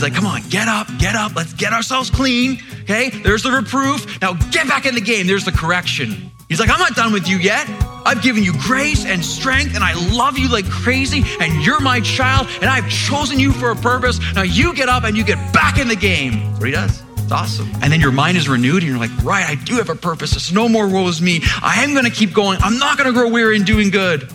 He's like, come on, get up, get up, let's get ourselves clean. Okay, there's the reproof. Now get back in the game. There's the correction. He's like, I'm not done with you yet. I've given you grace and strength, and I love you like crazy, and you're my child, and I've chosen you for a purpose. Now you get up and you get back in the game. That's what he does. It's awesome. And then your mind is renewed, and you're like, right, I do have a purpose. It's no more woe is me. I am going to keep going. I'm not going to grow weary in doing good.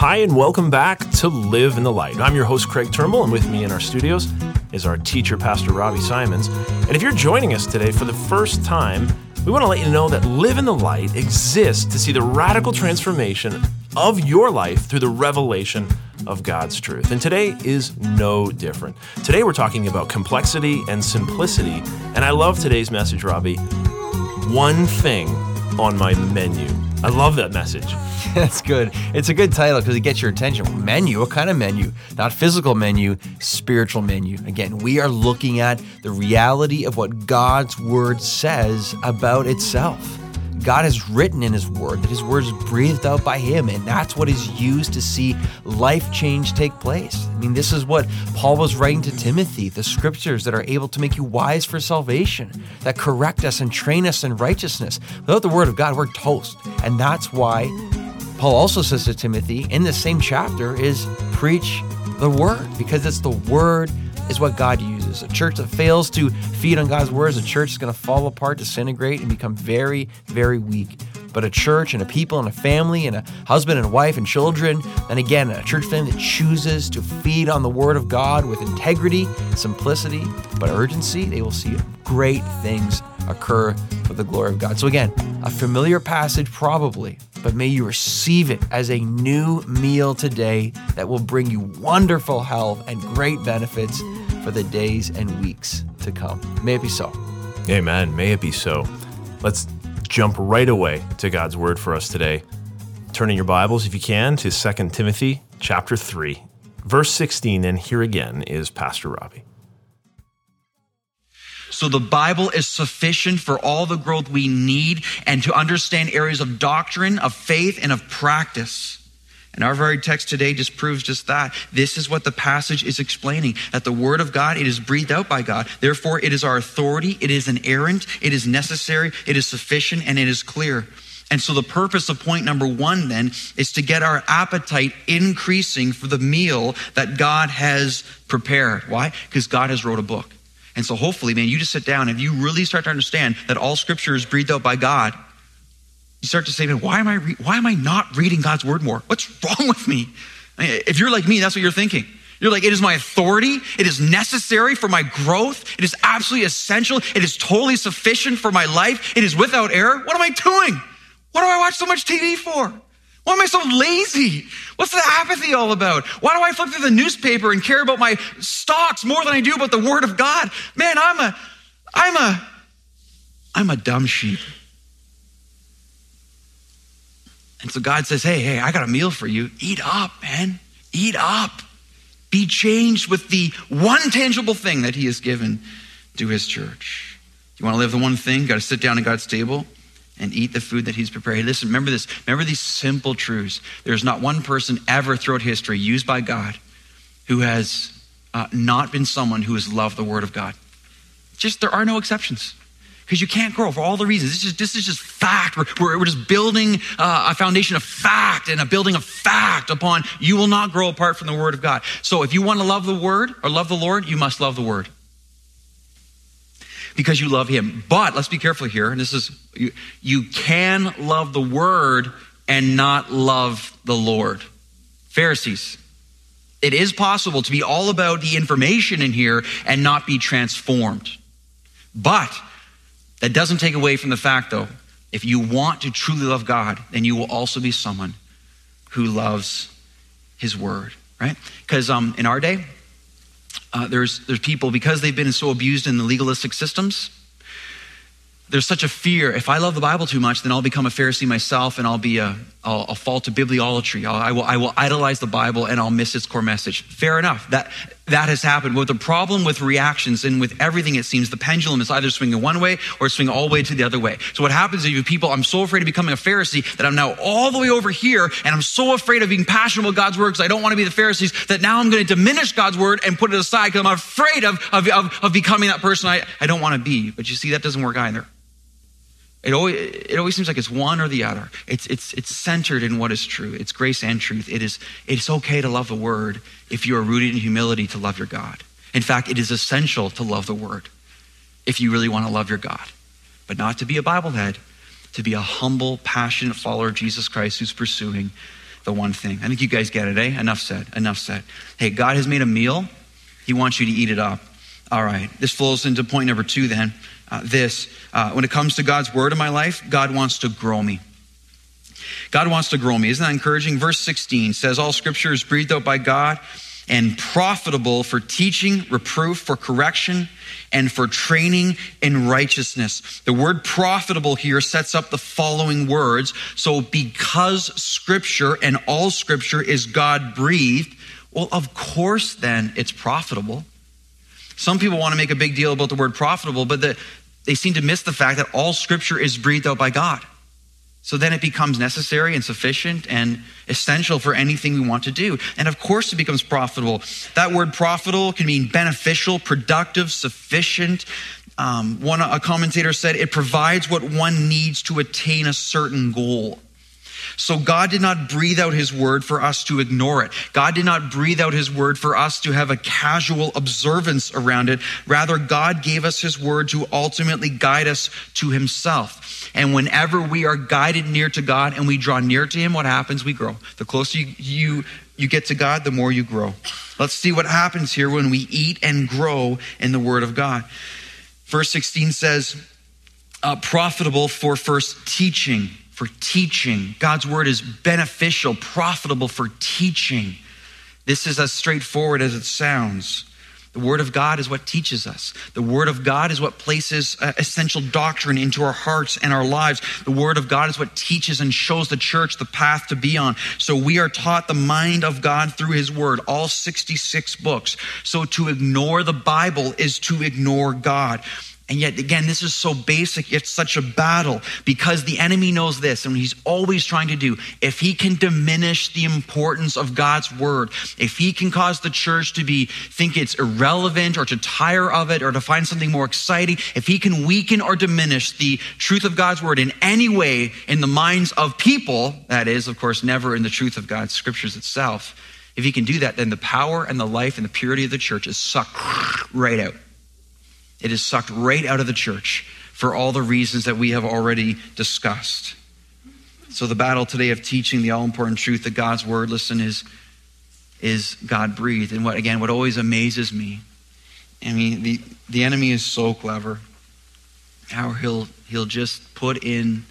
Hi, and welcome back to Live in the Light. I'm your host, Craig Turnbull, and with me in our studios is our teacher, Pastor Robbie Simons. And if you're joining us today for the first time, we want to let you know that Live in the Light exists to see the radical transformation of your life through the revelation of God's truth. And today is no different. Today we're talking about complexity and simplicity. And I love today's message, Robbie. One thing on my menu. I love that message. That's good. It's a good title because it gets your attention. Menu, what kind of menu? Not physical menu, spiritual menu. Again, we are looking at the reality of what God's word says about itself. God has written in His Word that His Word is breathed out by Him, and that's what is used to see life change take place. I mean, this is what Paul was writing to Timothy the scriptures that are able to make you wise for salvation, that correct us and train us in righteousness. Without the Word of God, we're toast. And that's why Paul also says to Timothy in the same chapter is preach the Word, because it's the Word is what God A church that fails to feed on God's word is a church that's going to fall apart, disintegrate, and become very, very weak. But a church and a people and a family and a husband and wife and children, and again, a church family that chooses to feed on the word of God with integrity, simplicity, but urgency, they will see great things occur for the glory of God. So, again, a familiar passage probably, but may you receive it as a new meal today that will bring you wonderful health and great benefits for the days and weeks to come. May it be so. Amen. May it be so. Let's jump right away to God's word for us today. Turning your Bibles, if you can, to 2 Timothy chapter 3, verse 16. And here again is Pastor Robbie. So the Bible is sufficient for all the growth we need and to understand areas of doctrine, of faith, and of practice. And our very text today just proves just that. This is what the passage is explaining that the word of God, it is breathed out by God. Therefore, it is our authority, it is inerrant, it is necessary, it is sufficient, and it is clear. And so the purpose of point number one then is to get our appetite increasing for the meal that God has prepared. Why? Because God has wrote a book. And so hopefully, man, you just sit down and you really start to understand that all scripture is breathed out by God. You start to say, man, why am I, re- why am I not reading God's word more? What's wrong with me? If you're like me, that's what you're thinking. You're like, it is my authority. It is necessary for my growth. It is absolutely essential. It is totally sufficient for my life. It is without error. What am I doing? What do I watch so much TV for? Why am I so lazy? What's the apathy all about? Why do I flip through the newspaper and care about my stocks more than I do about the word of God? Man, I'm a, I'm a, I'm a dumb sheep. And so God says, Hey, hey, I got a meal for you. Eat up, man. Eat up. Be changed with the one tangible thing that He has given to His church. You want to live the one thing? You Got to sit down at God's table and eat the food that He's prepared. Hey, listen, remember this. Remember these simple truths. There's not one person ever throughout history used by God who has uh, not been someone who has loved the Word of God. Just there are no exceptions because you can't grow for all the reasons. This is, this is just fact. We're, we're, we're just building uh, a foundation of fact and a building of fact upon you will not grow apart from the Word of God. So if you want to love the Word or love the Lord, you must love the Word because you love Him. But let's be careful here. And this is, you, you can love the Word and not love the Lord. Pharisees. It is possible to be all about the information in here and not be transformed. But that doesn't take away from the fact, though, if you want to truly love God, then you will also be someone who loves His Word, right? Because um, in our day, uh, there's, there's people, because they've been so abused in the legalistic systems, there's such a fear. If I love the Bible too much, then I'll become a Pharisee myself and I'll be a, I'll, I'll fall to bibliolatry. I'll, I will, I will idolize the Bible and I'll miss its core message. Fair enough. That, that has happened. But the problem with reactions and with everything, it seems the pendulum is either swinging one way or swinging all the way to the other way. So what happens is you people, I'm so afraid of becoming a Pharisee that I'm now all the way over here and I'm so afraid of being passionate about God's word because I don't want to be the Pharisees that now I'm going to diminish God's word and put it aside because I'm afraid of, of, of, of becoming that person I, I don't want to be. But you see, that doesn't work either. It always, it always seems like it's one or the other. It's, it's, it's centered in what is true. It's grace and truth. It is, it's okay to love the word if you are rooted in humility to love your God. In fact, it is essential to love the word if you really want to love your God, but not to be a Biblehead, to be a humble, passionate follower of Jesus Christ who's pursuing the one thing. I think you guys get it, eh? Enough said. Enough said. Hey, God has made a meal. He wants you to eat it up. All right. This flows into point number two then. Uh, this, uh, when it comes to God's word in my life, God wants to grow me. God wants to grow me. Isn't that encouraging? Verse 16 says, All scripture is breathed out by God and profitable for teaching, reproof, for correction, and for training in righteousness. The word profitable here sets up the following words. So, because scripture and all scripture is God breathed, well, of course, then it's profitable. Some people want to make a big deal about the word profitable, but the, they seem to miss the fact that all scripture is breathed out by God. So then it becomes necessary and sufficient and essential for anything we want to do. And of course, it becomes profitable. That word profitable can mean beneficial, productive, sufficient. Um, one a commentator said it provides what one needs to attain a certain goal. So God did not breathe out his word for us to ignore it. God did not breathe out his word for us to have a casual observance around it. Rather, God gave us his word to ultimately guide us to himself. And whenever we are guided near to God and we draw near to him, what happens? We grow. The closer you, you, you get to God, the more you grow. Let's see what happens here when we eat and grow in the word of God. Verse 16 says, uh, profitable for first teaching for teaching. God's word is beneficial, profitable for teaching. This is as straightforward as it sounds. The Word of God is what teaches us. The Word of God is what places uh, essential doctrine into our hearts and our lives. The Word of God is what teaches and shows the church the path to be on. So we are taught the mind of God through His Word, all 66 books. So to ignore the Bible is to ignore God. And yet, again, this is so basic. It's such a battle because the enemy knows this, and he's always trying to do. If he can diminish the importance of God's word, if he can cause the church to be think it's irrelevant or to tire of it or to find something more exciting, if he can weaken or diminish the truth of God's word in any way in the minds of people, that is, of course, never in the truth of God's scriptures itself. If he can do that, then the power and the life and the purity of the church is sucked right out. It is sucked right out of the church for all the reasons that we have already discussed. So the battle today of teaching the all important truth that God's word, listen, is, is God breathed. And what again, what always amazes me, I mean, the, the enemy is so clever. How he'll he'll just put in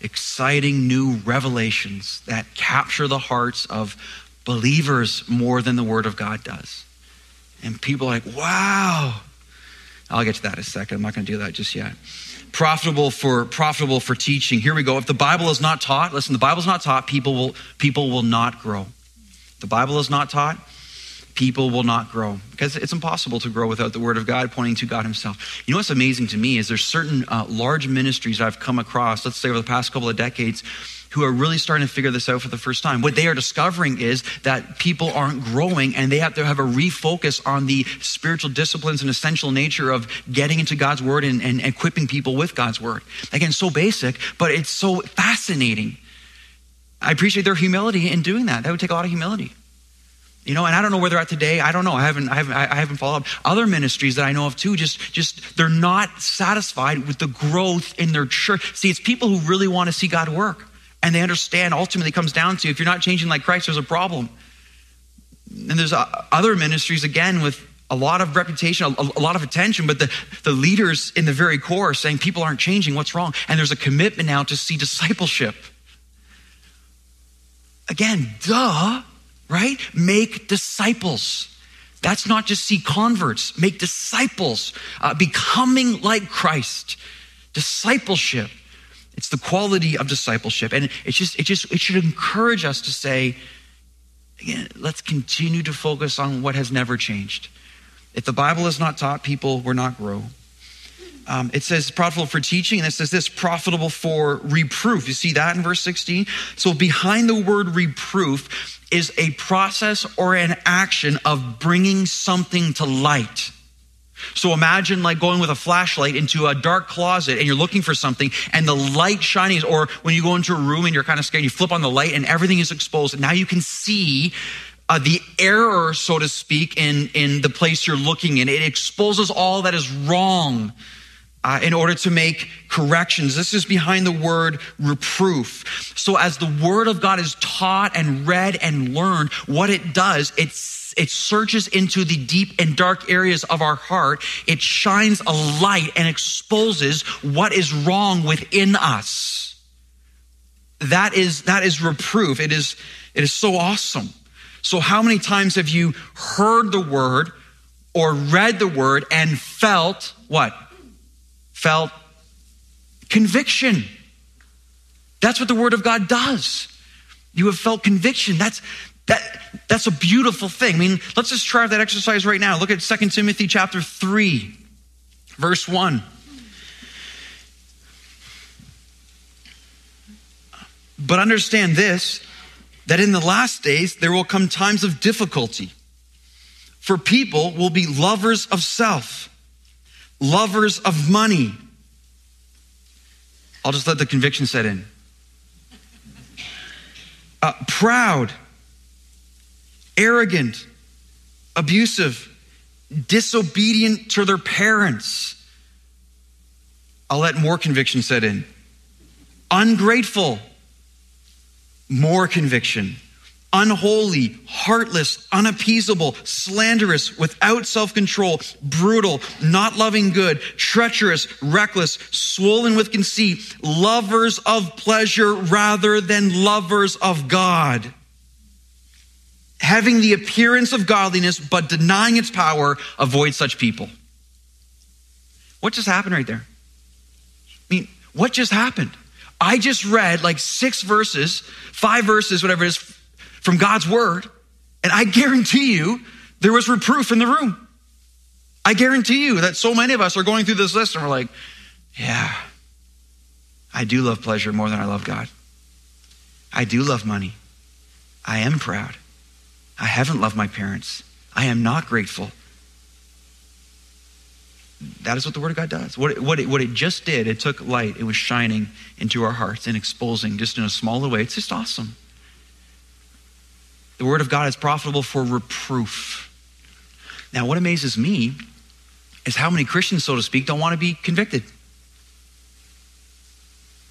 exciting new revelations that capture the hearts of believers more than the word of God does. And people are like, wow, I'll get to that in a second. I'm not going to do that just yet. Profitable for profitable for teaching. Here we go. If the Bible is not taught, listen, the Bible is not taught, people will people will not grow. The Bible is not taught, people will not grow because it's impossible to grow without the Word of God pointing to God Himself. You know what's amazing to me is there's certain uh, large ministries I've come across, let's say over the past couple of decades, who are really starting to figure this out for the first time. What they are discovering is that people aren't growing and they have to have a refocus on the spiritual disciplines and essential nature of getting into God's word and, and equipping people with God's word. Again, so basic, but it's so fascinating. I appreciate their humility in doing that. That would take a lot of humility. You know, and I don't know where they're at today. I don't know. I haven't, I haven't, I haven't followed up. Other ministries that I know of too, just, just, they're not satisfied with the growth in their church. See, it's people who really want to see God work. And they understand ultimately comes down to if you're not changing like Christ, there's a problem. And there's uh, other ministries, again, with a lot of reputation, a, lot of attention, but the, the leaders in the very core are saying people aren't changing. What's wrong? And there's a commitment now to see discipleship. Again, duh, right? Make disciples. That's not just see converts, make disciples, uh, becoming like Christ. Discipleship. It's the quality of discipleship. And it's just, it just, it should encourage us to say, again, let's continue to focus on what has never changed. If the Bible is not taught, people will not grow. Um, it says profitable for teaching, and it says this profitable for reproof. You see that in verse 16? So behind the word reproof is a process or an action of bringing something to light. So imagine like going with a flashlight into a dark closet and you're looking for something and the light shining, or when you go into a room and you're kind of scared, you flip on the light and everything is exposed. And now you can see uh, the error, so to speak, in, in the place you're looking in. It exposes all that is wrong uh, in order to make corrections. This is behind the word reproof. So as the word of God is taught and read and learned, what it does, it's, it searches into the deep and dark areas of our heart. It shines a light and exposes what is wrong within us. That is, that is reproof. It is, it is so awesome. So how many times have you heard the word or read the word and felt what? felt conviction. That's what the word of God does. You have felt conviction. That's that that's a beautiful thing. I mean, let's just try that exercise right now. Look at 2 Timothy chapter 3, verse 1. But understand this that in the last days there will come times of difficulty. For people will be lovers of self lovers of money. I'll just let the conviction set in. Uh, proud, arrogant, abusive, disobedient to their parents. I'll let more conviction set in. Ungrateful, more conviction unholy, heartless, unappeasable, slanderous, without self control, brutal, not loving good, treacherous, reckless, swollen with conceit, lovers of pleasure rather than lovers of God. Having the appearance of godliness but denying its power, avoid such people. What just happened right there? I mean, what just happened? I just read like six verses, five verses, whatever it is, from God's word, and I guarantee you there was reproof in the room. I guarantee you that so many of us are going through this list and we're like, yeah, I do love pleasure more than I love God. I do love money. I am proud. I haven't loved my parents. I am not grateful. That is what the Word of God does. What it, what, it, what it just did, it took light, it was shining into our hearts and exposing just in a smaller way. It's just awesome. The word of God is profitable for reproof. Now, what amazes me is how many Christians, so to speak, don't want to be convicted.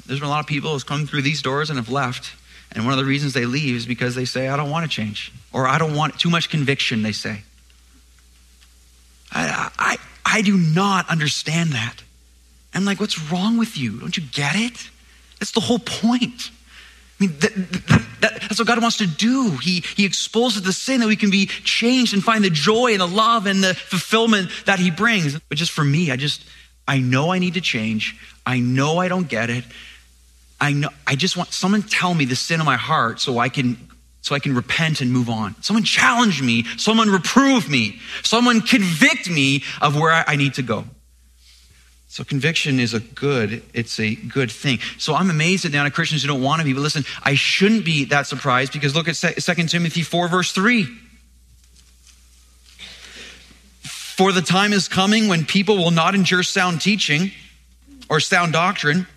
There's been a lot of people who've come through these doors and have left. And one of the reasons they leave is because they say, I don't want to change. Or I don't want too much conviction, they say. I, I, I do not understand that. I'm like, what's wrong with you? Don't you get it? That's the whole point. I mean, that, that, that, that's what God wants to do. He, he exposes the sin that we can be changed and find the joy and the love and the fulfillment that He brings. But just for me, I just, I know I need to change. I know I don't get it. I know, I just want someone tell me the sin of my heart so I can, so I can repent and move on. Someone challenge me. Someone reprove me. Someone convict me of where I need to go. So conviction is a good, it's a good thing. So I'm amazed at the amount of Christians who don't want to be, but listen, I shouldn't be that surprised because look at 2 Timothy 4 verse 3. For the time is coming when people will not endure sound teaching or sound doctrine,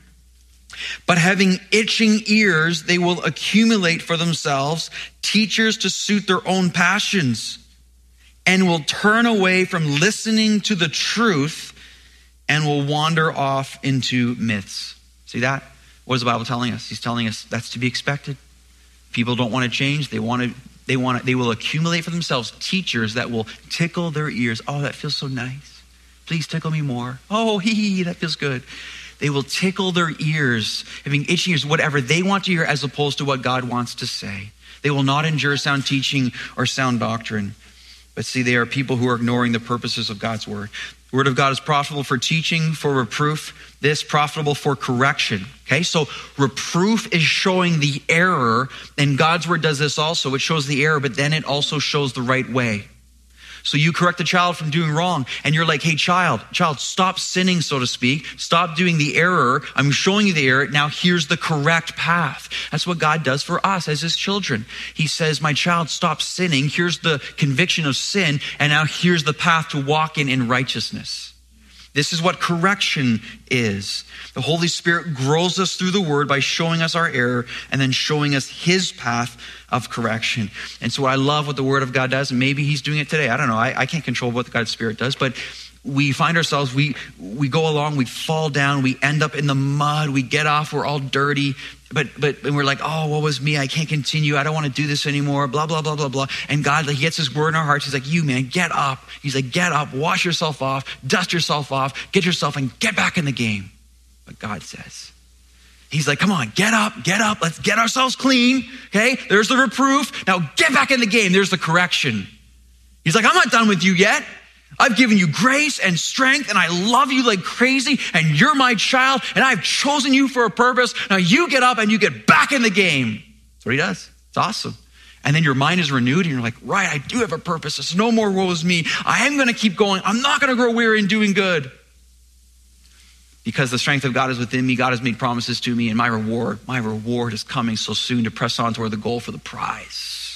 but having itching ears, they will accumulate for themselves teachers to suit their own passions and will turn away from listening to the truth and will wander off into myths. See that? What is the Bible telling us? He's telling us that's to be expected. People don't want to change. They want to they want to, they will accumulate for themselves teachers that will tickle their ears. Oh, that feels so nice. Please tickle me more. Oh, hee hee, that feels good. They will tickle their ears, having itching ears, whatever they want to hear as opposed to what God wants to say. They will not endure sound teaching or sound doctrine But see, they are people who are ignoring the purposes of God's word. The word of God is profitable for teaching, for reproof, this profitable for correction. Okay, so reproof is showing the error, and God's word does this also. It shows the error, but then it also shows the right way. So you correct the child from doing wrong, and you're like, hey, child, child, stop sinning, so to speak. Stop doing the error. I'm showing you the error. Now here's the correct path. That's what God does for us as his children. He says, my child, stop sinning. Here's the conviction of sin, and now here's the path to walk in in righteousness. This is what correction is. The Holy Spirit grows us through the word by showing us our error and then showing us his path of correction. And so I love what the word of God does, and maybe he's doing it today. I don't know. I, I can't control what the God's Spirit does, but we find ourselves, we, we go along, we fall down, we end up in the mud, we get off, we're all dirty, but, but, and we're like, oh, what was me? I can't continue. I don't want to do this anymore, blah, blah, blah, blah, blah. And God, like, he gets his word in our hearts. He's like, you, man, get up. He's like, get up, wash yourself off, dust yourself off, get yourself and get back in the game. But God says, He's like, come on, get up, get up, let's get ourselves clean. Okay, there's the reproof. Now get back in the game. There's the correction. He's like, I'm not done with you yet. I've given you grace and strength, and I love you like crazy, and you're my child, and I've chosen you for a purpose. Now you get up and you get back in the game. That's what he does. It's awesome. And then your mind is renewed, and you're like, right, I do have a purpose. It's no more woe is me. I am going to keep going. I'm not going to grow weary in doing good. Because the strength of God is within me, God has made promises to me, and my reward, my reward is coming so soon to press on toward the goal for the prize.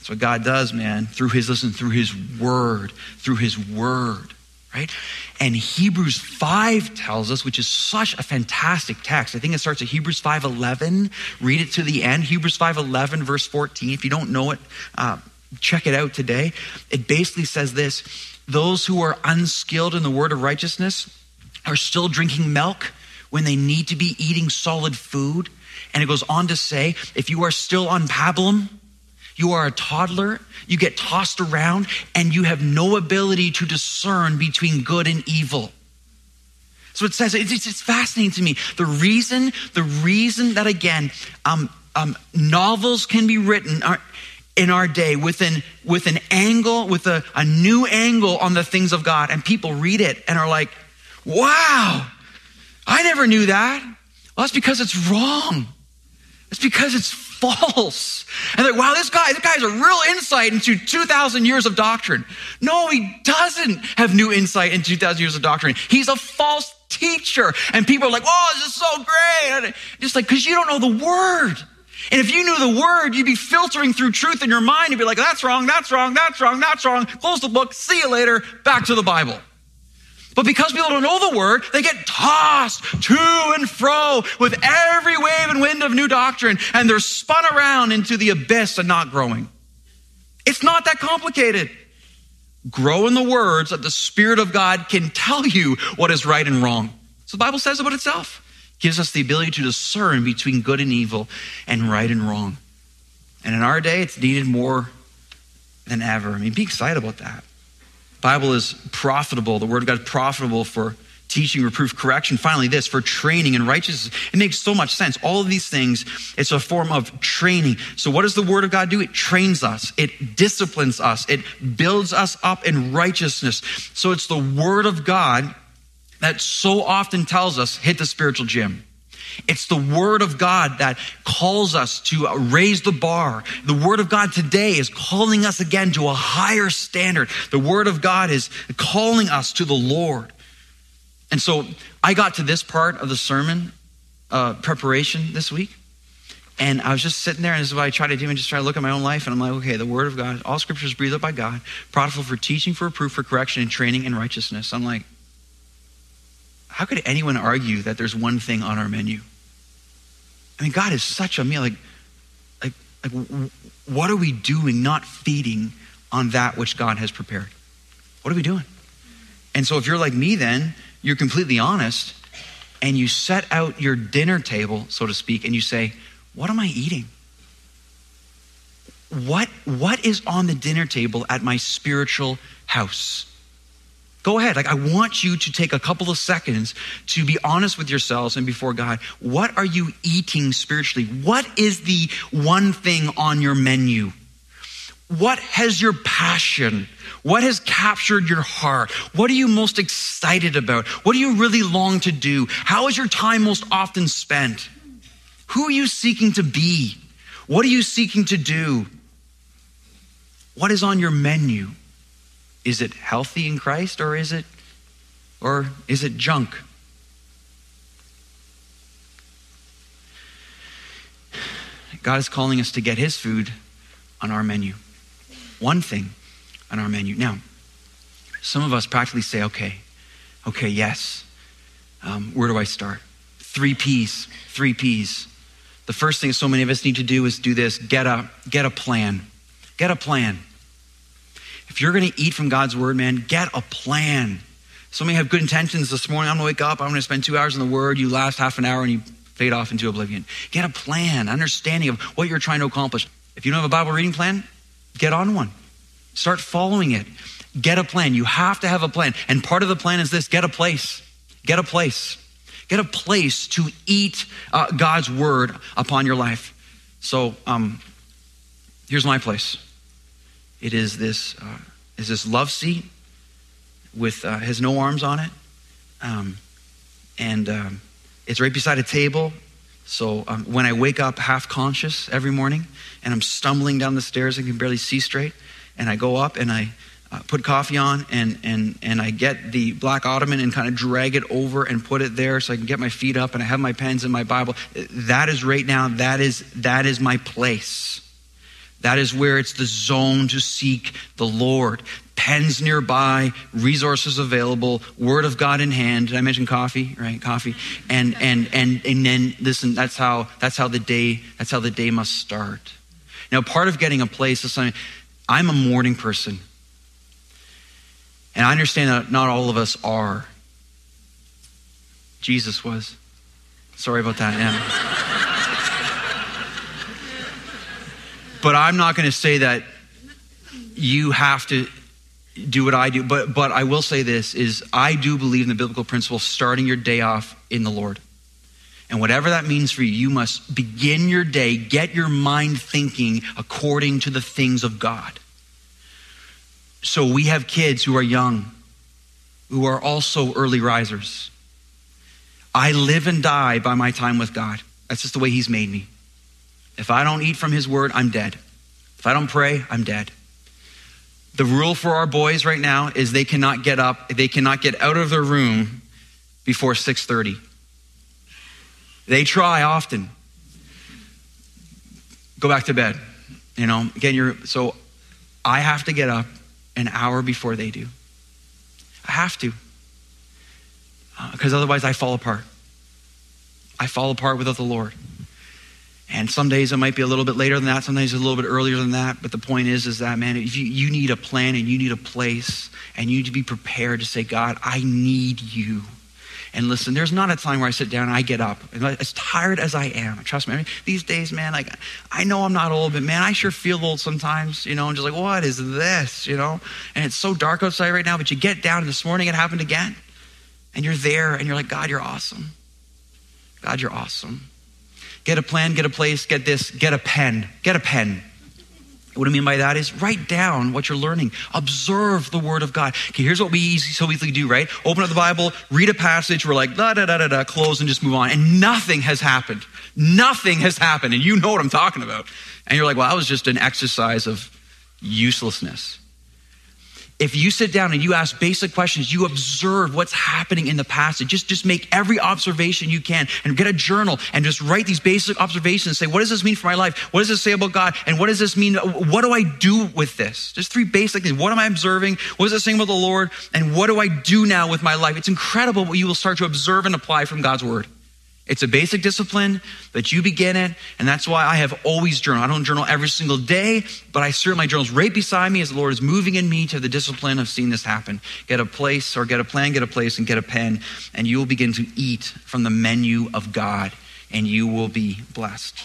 That's what God does, man, through his listen, through his word, through his word, right? And Hebrews 5 tells us, which is such a fantastic text. I think it starts at Hebrews 5:11. Read it to the end. Hebrews 5:11, verse 14. If you don't know it, uh, check it out today. It basically says this: those who are unskilled in the word of righteousness are still drinking milk when they need to be eating solid food. And it goes on to say, if you are still on pablum, you are a toddler, you get tossed around, and you have no ability to discern between good and evil. So it says, it's, it's fascinating to me. The reason, the reason that again, um, um, novels can be written are, in our day with an, with an angle, with a, a new angle on the things of God, and people read it and are like, wow, I never knew that. Well, that's because it's wrong. It's because it's false. And like, wow, this guy, this guy has a real insight into 2,000 years of doctrine. No, he doesn't have new insight into 2,000 years of doctrine. He's a false teacher. And people are like, oh, this is so great. Just like, because you don't know the word. And if you knew the word, you'd be filtering through truth in your mind. You'd be like, that's wrong, that's wrong, that's wrong, that's wrong. Close the book, see you later, back to the Bible. But because people don't know the word, they get tossed to and fro with every wave and wind of new doctrine, and they're spun around into the abyss and not growing. It's not that complicated. Grow in the words that the Spirit of God can tell you what is right and wrong. So the Bible says about itself. Gives us the ability to discern between good and evil and right and wrong. And in our day, it's needed more than ever. I mean, be excited about that. Bible is profitable. The word of God is profitable for teaching, reproof, correction. Finally, this for training in righteousness. It makes so much sense. All of these things, it's a form of training. So, what does the word of God do? It trains us, it disciplines us, it builds us up in righteousness. So, it's the word of God that so often tells us hit the spiritual gym. It's the word of God that calls us to raise the bar. The word of God today is calling us again to a higher standard. The word of God is calling us to the Lord. And so I got to this part of the sermon uh, preparation this week. And I was just sitting there, and this is what I try to do, and just try to look at my own life. And I'm like, okay, the word of God, all scriptures breathed up by God, profitable for teaching, for reproof, for correction, and training in righteousness. I'm like, how could anyone argue that there's one thing on our menu? I mean, God is such a meal. Like, like, like, what are we doing not feeding on that which God has prepared? What are we doing? And so, if you're like me, then you're completely honest and you set out your dinner table, so to speak, and you say, What am I eating? What, what is on the dinner table at my spiritual house? Go ahead. Like, I want you to take a couple of seconds to be honest with yourselves and before God. What are you eating spiritually? What is the one thing on your menu? What has your passion? What has captured your heart? What are you most excited about? What do you really long to do? How is your time most often spent? Who are you seeking to be? What are you seeking to do? What is on your menu? Is it healthy in Christ or is it or is it junk? God is calling us to get his food on our menu. One thing on our menu. Now, some of us practically say, okay, okay, yes. Um, where do I start? Three P's, three P's. The first thing so many of us need to do is do this get a, get a plan. Get a plan. If you're going to eat from God's word, man, get a plan. So many have good intentions this morning. I'm going to wake up. I'm going to spend two hours in the word. You last half an hour and you fade off into oblivion. Get a plan, understanding of what you're trying to accomplish. If you don't have a Bible reading plan, get on one. Start following it. Get a plan. You have to have a plan. And part of the plan is this get a place. Get a place. Get a place to eat uh, God's word upon your life. So um, here's my place. It is this, uh, is this love seat with uh, has no arms on it, um, and um, it's right beside a table. So um, when I wake up half conscious every morning, and I'm stumbling down the stairs and can barely see straight, and I go up and I uh, put coffee on and and and I get the black ottoman and kind of drag it over and put it there so I can get my feet up and I have my pens and my Bible. That is right now. That is that is my place. That is where it's the zone to seek the Lord. Pens nearby, resources available, Word of God in hand. Did I mention coffee? Right, coffee. And and and and then listen. That's how that's how the day that's how the day must start. Now, part of getting a place is something. I'm a morning person, and I understand that not all of us are. Jesus was. Sorry about that. Yeah. But I'm not going to say that you have to do what I do. But, but I will say this is I do believe in the biblical principle starting your day off in the Lord. And whatever that means for you, you must begin your day, get your mind thinking according to the things of God. So we have kids who are young, who are also early risers. I live and die by my time with God. That's just the way He's made me. If I don't eat from His Word, I'm dead. If I don't pray, I'm dead. The rule for our boys right now is they cannot get up, they cannot get out of their room before 6:30. They try often. Go back to bed. You know, again, you're so I have to get up an hour before they do. I have to. Uh, because otherwise I fall apart. I fall apart without the Lord. And some days it might be a little bit later than that, some days a little bit earlier than that. But the point is, is that, man, if you, you need a plan and you need a place and you need to be prepared to say, God, I need you. And listen, there's not a time where I sit down and I get up. As tired as I am, trust me, I mean, these days, man, like I know I'm not old, but man, I sure feel old sometimes, you know, and just like, what is this, you know? And it's so dark outside right now, but you get down, and this morning it happened again. And you're there, and you're like, God, you're awesome. God, you're awesome. Get a plan, get a place, get this, get a pen, get a pen. What I mean by that is write down what you're learning. Observe the word of God. Okay, here's what we easy, so easily do, right? Open up the Bible, read a passage, we're like, da da da da da, close and just move on. And nothing has happened. Nothing has happened. And you know what I'm talking about. And you're like, well, that was just an exercise of uselessness. If you sit down and you ask basic questions, you observe what's happening in the passage. Just, just make every observation you can and get a journal and just write these basic observations. Say, what does this mean for my life? What does this say about God? And what does this mean? What do I do with this? Just three basic things. What am I observing? What is it saying about the Lord? And what do I do now with my life? It's incredible what you will start to observe and apply from God's word. It's a basic discipline, but you begin it, and that's why I have always journal. I don't journal every single day, but I certainly my journal's right beside me as the Lord is moving in me to the discipline of seeing this happen. Get a place or get a plan, get a place, and get a pen, and you will begin to eat from the menu of God, and you will be blessed.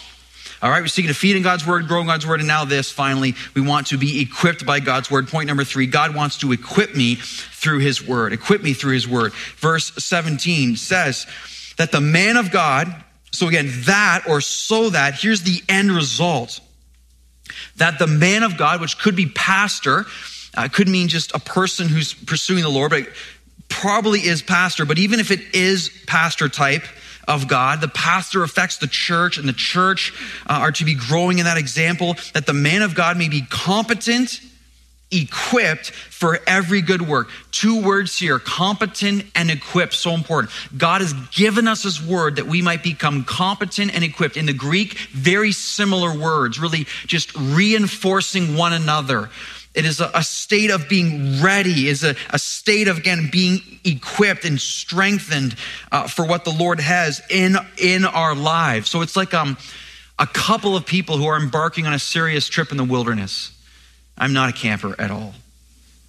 All right, we're seeking to feed in God's word, grow in God's word, and now this finally, we want to be equipped by God's word. Point number three God wants to equip me through his word. Equip me through his word. Verse 17 says, that the man of God, so again, that or so that, here's the end result. that the man of God, which could be pastor, uh, could mean just a person who's pursuing the Lord, but probably is pastor. But even if it is pastor type of God, the pastor affects the church, and the church uh, are to be growing in that example that the man of God may be competent, equipped for every good work. Two words here competent and equipped, so important. God has given us His word that we might become competent and equipped. In the Greek, very similar words, really just reinforcing one another. It is a, state of being ready, is a, a state of again being equipped and strengthened uh, for what the Lord has in in our lives. So it's like um, a couple of people who are embarking on a serious trip in the wilderness. I'm not a camper at all,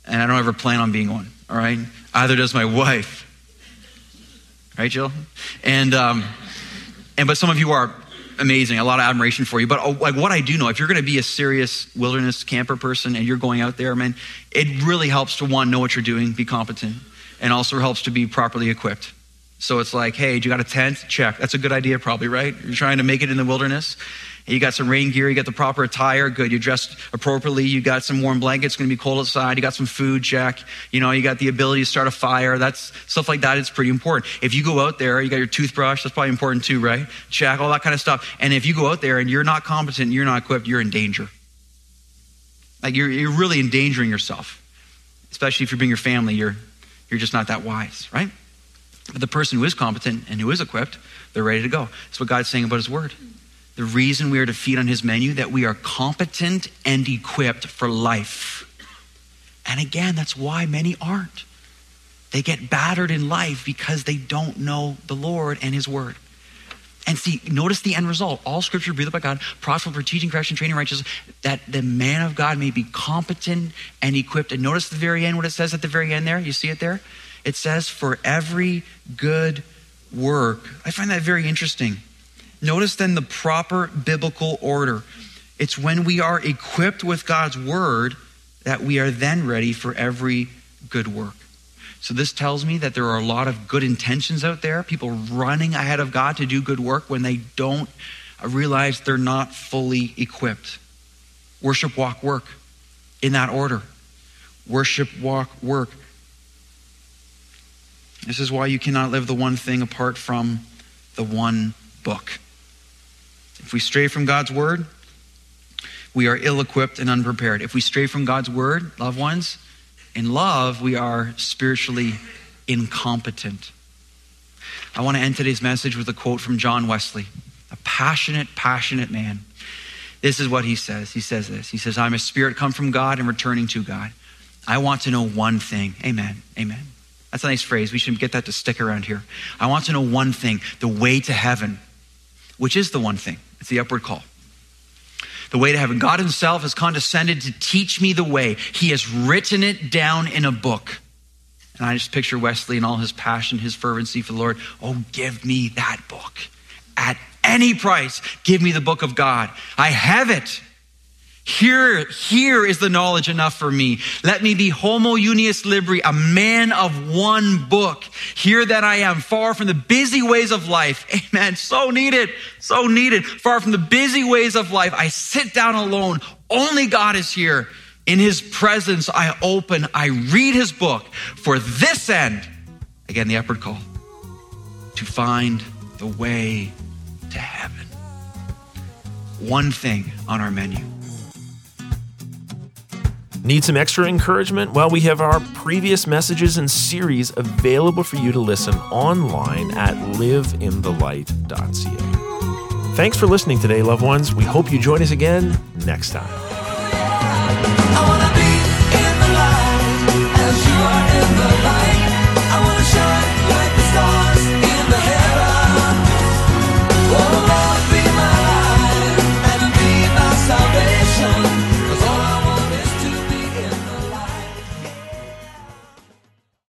and I don't ever plan on being one. All right, either does my wife. Right, Jill? And um, and but some of you are amazing. A lot of admiration for you. But uh, like what I do know, if you're going to be a serious wilderness camper person and you're going out there, man, it really helps to one know what you're doing, be competent, and also helps to be properly equipped. So it's like, hey, do you got a tent? Check. That's a good idea, probably, right? You're trying to make it in the wilderness. You got some rain gear, you got the proper attire, good. You're dressed appropriately, you got some warm blankets, gonna be cold outside, you got some food, check. You know, you got the ability to start a fire. That's stuff like that, it's pretty important. If you go out there, you got your toothbrush, that's probably important too, right? Check, all that kind of stuff. And if you go out there and you're not competent, you're not equipped, you're in danger. Like you're, you're really endangering yourself. Especially if you bring your family, you're, you're just not that wise, right? But the person who is competent and who is equipped, they're ready to go. That's what God's saying about his word the reason we are to feed on his menu, that we are competent and equipped for life. And again, that's why many aren't. They get battered in life because they don't know the Lord and his word. And see, notice the end result. All scripture breathed by God, profitable for teaching, correction, training, righteousness, that the man of God may be competent and equipped. And notice the very end, what it says at the very end there. You see it there? It says, for every good work. I find that very interesting. Notice then the proper biblical order. It's when we are equipped with God's word that we are then ready for every good work. So, this tells me that there are a lot of good intentions out there, people running ahead of God to do good work when they don't realize they're not fully equipped. Worship, walk, work in that order. Worship, walk, work. This is why you cannot live the one thing apart from the one book. If we stray from God's word, we are ill equipped and unprepared. If we stray from God's word, loved ones, in love, we are spiritually incompetent. I want to end today's message with a quote from John Wesley, a passionate, passionate man. This is what he says. He says this. He says, I'm a spirit come from God and returning to God. I want to know one thing. Amen. Amen. That's a nice phrase. We should get that to stick around here. I want to know one thing the way to heaven, which is the one thing. It's the upward call. The way to heaven. God Himself has condescended to teach me the way. He has written it down in a book. And I just picture Wesley and all his passion, his fervency for the Lord. Oh, give me that book. At any price, give me the book of God. I have it. Here, here is the knowledge enough for me. Let me be homo unius libri, a man of one book. Here that I am, far from the busy ways of life. Amen. So needed, so needed. Far from the busy ways of life. I sit down alone. Only God is here. In his presence, I open, I read his book for this end. Again, the upward call to find the way to heaven. One thing on our menu. Need some extra encouragement? Well, we have our previous messages and series available for you to listen online at liveinthelight.ca. Thanks for listening today, loved ones. We hope you join us again next time.